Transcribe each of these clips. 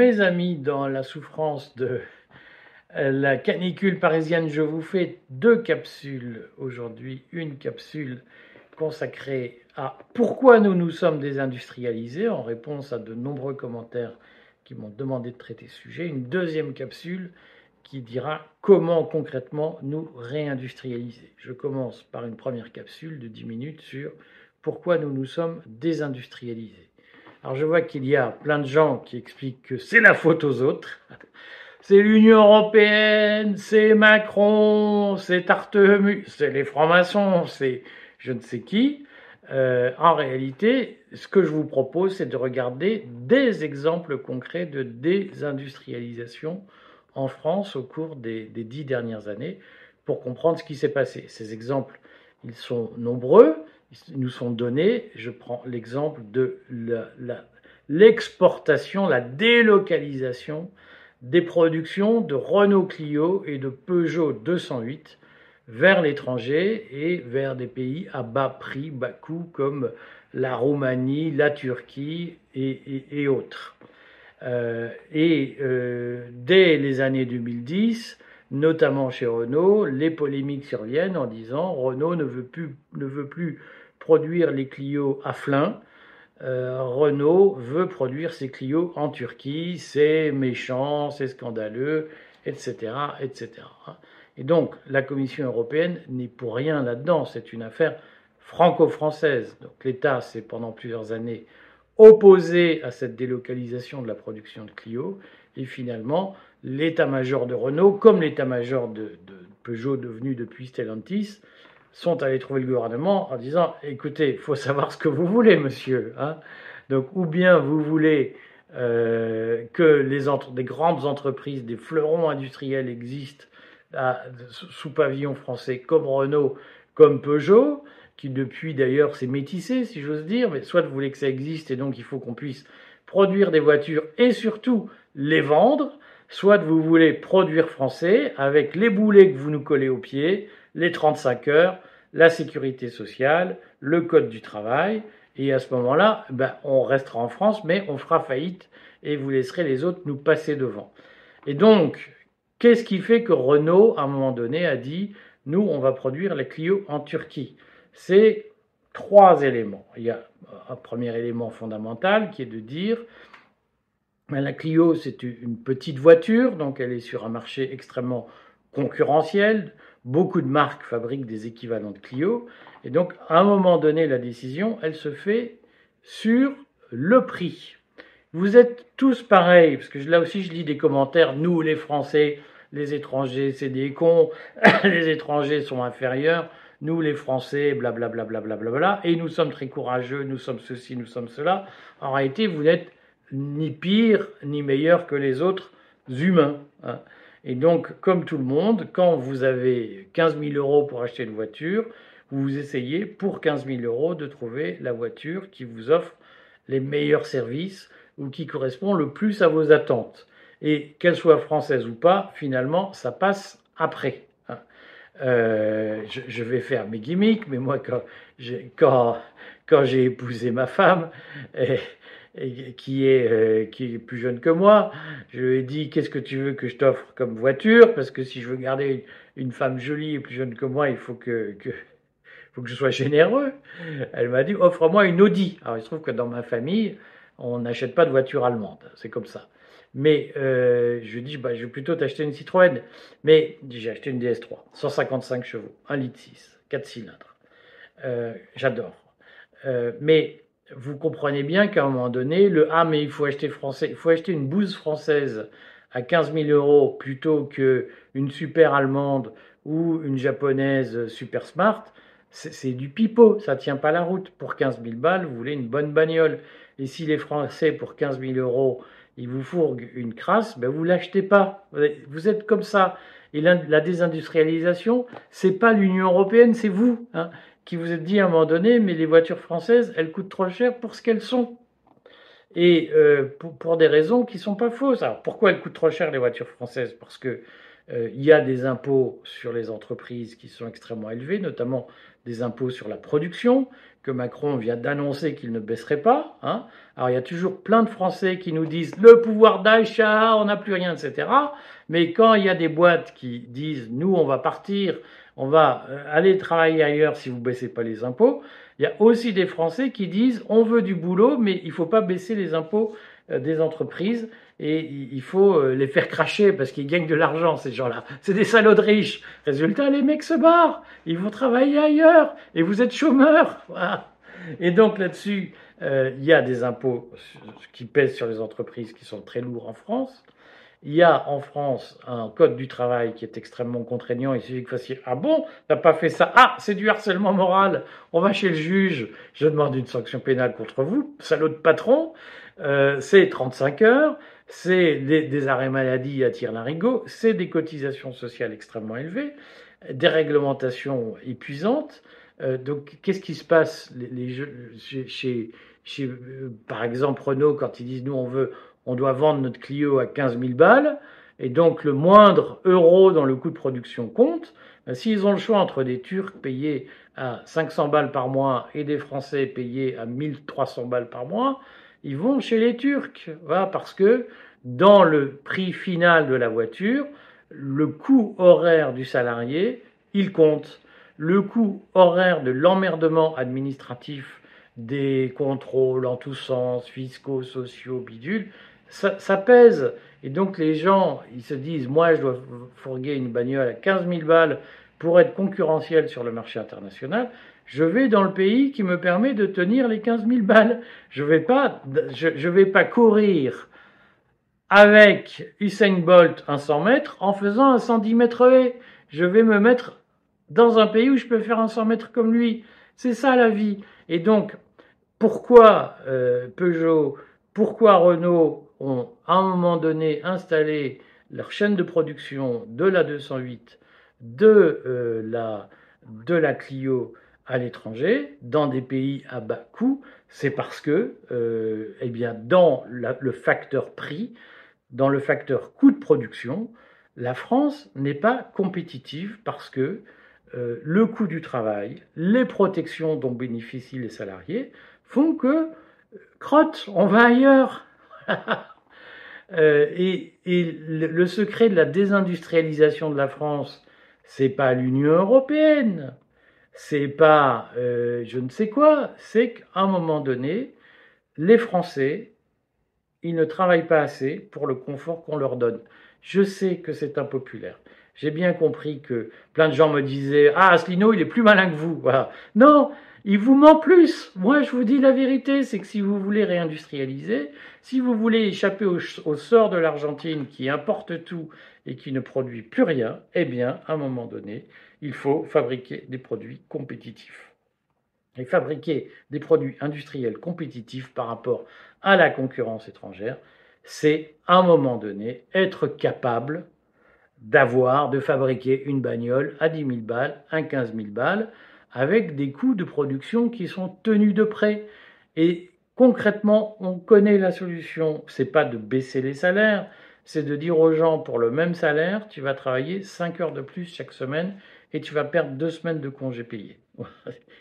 Mes amis, dans la souffrance de la canicule parisienne, je vous fais deux capsules aujourd'hui. Une capsule consacrée à pourquoi nous nous sommes désindustrialisés en réponse à de nombreux commentaires qui m'ont demandé de traiter ce sujet. Une deuxième capsule qui dira comment concrètement nous réindustrialiser. Je commence par une première capsule de 10 minutes sur pourquoi nous nous sommes désindustrialisés. Alors je vois qu'il y a plein de gens qui expliquent que c'est la faute aux autres. C'est l'Union européenne, c'est Macron, c'est Tartemu, c'est les francs-maçons, c'est je ne sais qui. Euh, en réalité, ce que je vous propose, c'est de regarder des exemples concrets de désindustrialisation en France au cours des, dix dernières années pour comprendre ce qui s'est passé. Ces exemples, ils sont nombreux, nous sont donnés. Je prends l'exemple de l'exportation, la, délocalisation des productions de Renault Clio et de Peugeot 208 vers l'étranger et vers des pays à bas prix, bas coût, comme la Roumanie, la Turquie et, autres. Euh, et euh, dès les années 2010, notamment chez Renault, les polémiques surviennent en disant Renault ne veut plus, ne veut plus produire les Clio à flin. Euh, Renault veut produire ses Clio en Turquie, c'est méchant, c'est scandaleux, etc., etc. Et donc, la Commission européenne n'est pour rien là-dedans. C'est une affaire franco-française. Donc, l'État s'est pendant plusieurs années opposé à cette délocalisation de la production de Clio. Et finalement, l'état-major de Renault, comme l'état-major de, Peugeot devenu depuis Stellantis, sont allés trouver le gouvernement en disant écoutez, il faut savoir ce que vous voulez, monsieur. Hein. Donc, ou bien vous voulez euh, que les des grandes entreprises, des fleurons industriels existent sous pavillon français comme Renault, comme Peugeot, qui depuis d'ailleurs s'est métissé, si j'ose dire, mais soit vous voulez que ça existe et donc il faut qu'on puisse produire des voitures et surtout les vendre, soit vous voulez produire français avec les boulets que vous nous collez aux pieds, les 35 heures, la sécurité sociale, le code du travail, et à ce moment-là, ben, on restera en France, mais on fera faillite et vous laisserez les autres nous passer devant. Et donc, Qu'est-ce qui fait que Renault, à un moment donné, a dit nous, on va produire la Clio en Turquie C'est trois éléments. Il y a un premier élément fondamental qui est de dire la Clio, c'est une petite voiture, donc elle est sur un marché extrêmement concurrentiel. Beaucoup de marques fabriquent des équivalents de Clio. Et donc, à un moment donné, la décision, elle se fait sur le prix. Vous êtes tous pareils, parce que là aussi je lis des commentaires, nous les Français, les étrangers c'est des cons, les étrangers sont inférieurs, nous les Français, blablabla, bla, bla, bla, et nous sommes très courageux, nous sommes ceci, nous sommes cela. En réalité, vous n'êtes ni pire ni meilleur que les autres humains. Hein. Et donc, comme tout le monde, quand vous avez 15 000 euros pour acheter une voiture, vous essayez pour 15 000 euros de trouver la voiture qui vous offre les meilleurs services, ou qui correspond le plus à vos attentes. Et qu'elle soit française ou pas, finalement, ça passe après. Hein. Euh, je, vais faire mes gimmicks, mais moi, quand j'ai, quand, quand épousé ma femme, et, qui, est, euh, qui est plus jeune que moi, je lui ai dit Qu'est-ce que tu veux que je t'offre comme voiture? Parce que si je veux garder une, femme jolie et plus jeune que moi, il faut que, je sois généreux. Elle m'a dit Offre-moi une Audi. Alors, il se trouve que dans ma famille, on n'achète pas de voiture allemande, c'est comme ça. Mais euh, je dis, bah, je vais plutôt t'acheter une Citroën. Mais j'ai acheté une DS3, 155 chevaux, 1 litre 6, 4 cylindres. Euh, j'adore. Mais vous comprenez bien qu'à un moment donné, le ah mais il faut acheter français, il faut acheter une bouse française à 15 000 euros plutôt qu'une super allemande ou une japonaise super smart, c'est du pipeau, ça tient pas la route. Pour 15 000 balles, vous voulez une bonne bagnole. Et si les Français, pour 15 000 euros, ils vous fourguent une crasse, ben vous l'achetez pas. Vous êtes comme ça. Et la, désindustrialisation, c'est pas l'Union européenne, c'est vous hein, qui vous êtes dit à un moment donné, mais les voitures françaises, elles coûtent trop cher pour ce qu'elles sont. Et euh, pour, des raisons qui sont pas fausses. Alors pourquoi elles coûtent trop cher les voitures françaises? Parce que euh, il y a des impôts sur les entreprises qui sont extrêmement élevés, notamment des impôts sur la production, que Macron vient d'annoncer qu'il ne baisserait pas. Hein. Alors il y a toujours plein de Français qui nous disent le pouvoir d'achat, on n'a plus rien, etc. Mais quand il y a des boîtes qui disent nous on va partir, on va euh, aller travailler ailleurs si vous baissez pas les impôts, il y a aussi des Français qui disent on veut du boulot, mais il ne faut pas baisser les impôts euh, des entreprises et il faut euh, les faire cracher parce qu'ils gagnent de l'argent, ces gens-là. C'est des salauds de riches. Résultat, les mecs se barrent, ils vont travailler ailleurs et vous êtes chômeurs. Et donc là-dessus, il y a des impôts qui pèsent sur les entreprises qui sont très lourds en France. Il y a en France un code du travail qui est extrêmement contraignant. Il suffit que vous fassiez Ah bon, t'as pas fait ça? Ah, c'est du harcèlement moral. On va chez le juge. Je demande une sanction pénale contre vous, salaud de patron. Euh, c'est 35 heures, c'est des, arrêts maladie à tir larigot, c'est des cotisations sociales extrêmement élevées, des réglementations épuisantes. Euh, donc, qu'est-ce qui se passe? Chez, euh, par exemple, Renault, quand ils disent nous, on veut, on doit vendre notre Clio à 15 000 balles, et donc le moindre euro dans le coût de production compte. Ben, s'ils ont le choix entre des Turcs payés à 500 balles par mois et des Français payés à 1300 balles par mois, ils vont chez les Turcs, parce que dans le prix final de la voiture, le coût horaire du salarié, il compte. Le coût horaire de l'emmerdement administratif des contrôles en tous sens, fiscaux, sociaux, bidules, ça, pèse. Et donc les gens, ils se disent, moi je dois fourguer une bagnole à 15 000 balles pour être concurrentiel sur le marché international je vais dans le pays qui me permet de tenir les 15 000 balles. Je vais pas, je, vais pas courir avec Usain Bolt un 100 mètres en faisant un 110 mètres haie. Je vais me mettre dans un pays où je peux faire un 100 mètres comme lui. C'est ça la vie. Et donc, pourquoi euh, Peugeot, pourquoi Renault ont à un moment donné installé leur chaîne de production de la 208, de euh, la de la Clio à l'étranger, dans des pays à bas coût, c'est parce que, euh, eh bien, dans le facteur prix, dans le facteur coût de production, la France n'est pas compétitive parce que le coût du travail, les protections dont bénéficient les salariés font que, crotte, on va ailleurs. Euh, et, le secret de la désindustrialisation de la France, c'est pas l'Union européenne, c'est pas euh, je ne sais quoi, c'est qu'à un moment donné, les Français, ils ne travaillent pas assez pour le confort qu'on leur donne. Je sais que c'est impopulaire. J'ai bien compris que plein de gens me disaient Ah, Asselineau, il est plus malin que vous. Voilà. Non, il vous ment plus. Moi, je vous dis la vérité, c'est que si vous voulez réindustrialiser, si vous voulez échapper au, sort de l'Argentine qui importe tout et qui ne produit plus rien, eh bien, à un moment donné, il faut fabriquer des produits compétitifs. Et fabriquer des produits industriels compétitifs par rapport à la concurrence étrangère, c'est à un moment donné être capable d'avoir, de fabriquer une bagnole à 10 000 balles, à 15 000 balles, avec des coûts de production qui sont tenus de près. Et concrètement, on connaît la solution. C'est pas de baisser les salaires, c'est de dire aux gens pour le même salaire, tu vas travailler 5 heures de plus chaque semaine et tu vas perdre deux semaines de congés payés.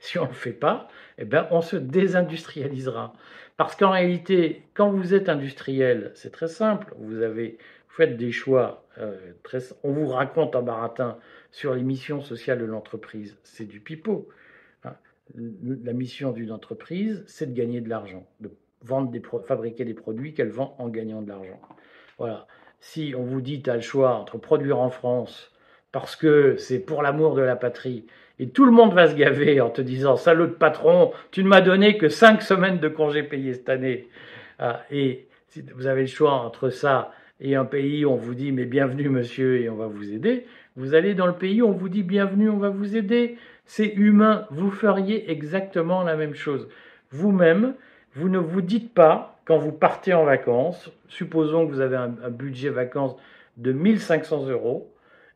si on ne le fait pas, eh ben, on se désindustrialisera. Parce qu'en réalité, quand vous êtes industriel, c'est très simple. Vous avez, vous faites des choix. Euh, très, on vous raconte en baratin sur les missions sociales de l'entreprise. C'est du pipeau. Hein. La mission d'une entreprise, c'est de gagner de l'argent, de vendre des fabriquer des produits qu'elle vend en gagnant de l'argent. Voilà. Si on vous dit, tu as le choix entre produire en France parce que c'est pour l'amour de la patrie. Et tout le monde va se gaver en te disant Salaud de patron, tu ne m'as donné que cinq semaines de congés payés cette année. Ah, et si vous avez le choix entre ça et un pays où on vous dit Mais bienvenue, monsieur, et on va vous aider, vous allez dans le pays où on vous dit Bienvenue, on va vous aider. C'est humain. Vous feriez exactement la même chose. Vous-même, vous ne vous dites pas, quand vous partez en vacances, supposons que vous avez un, budget vacances de 1500 euros,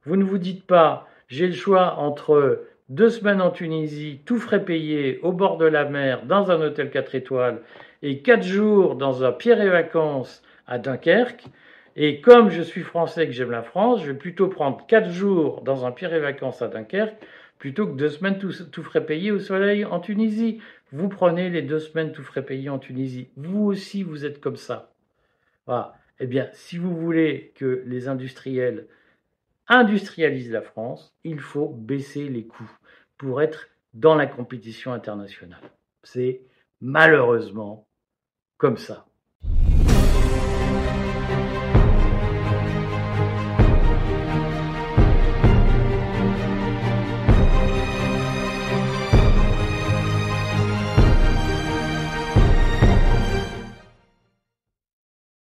vous ne vous dites pas, j'ai le choix entre deux semaines en Tunisie, tout frais payé, au bord de la mer, dans un hôtel 4 étoiles, et quatre jours dans un pierre et vacances à Dunkerque. Et comme je suis français et que j'aime la France, je vais plutôt prendre quatre jours dans un et vacances à Dunkerque plutôt que deux semaines tout, frais payé au soleil en Tunisie. Vous prenez les deux semaines tout frais payés en Tunisie. Vous aussi, vous êtes comme ça. Voilà. Eh bien, si vous voulez que les industriels industrialisent la France, il faut baisser les coûts pour être dans la compétition internationale. C'est malheureusement comme ça.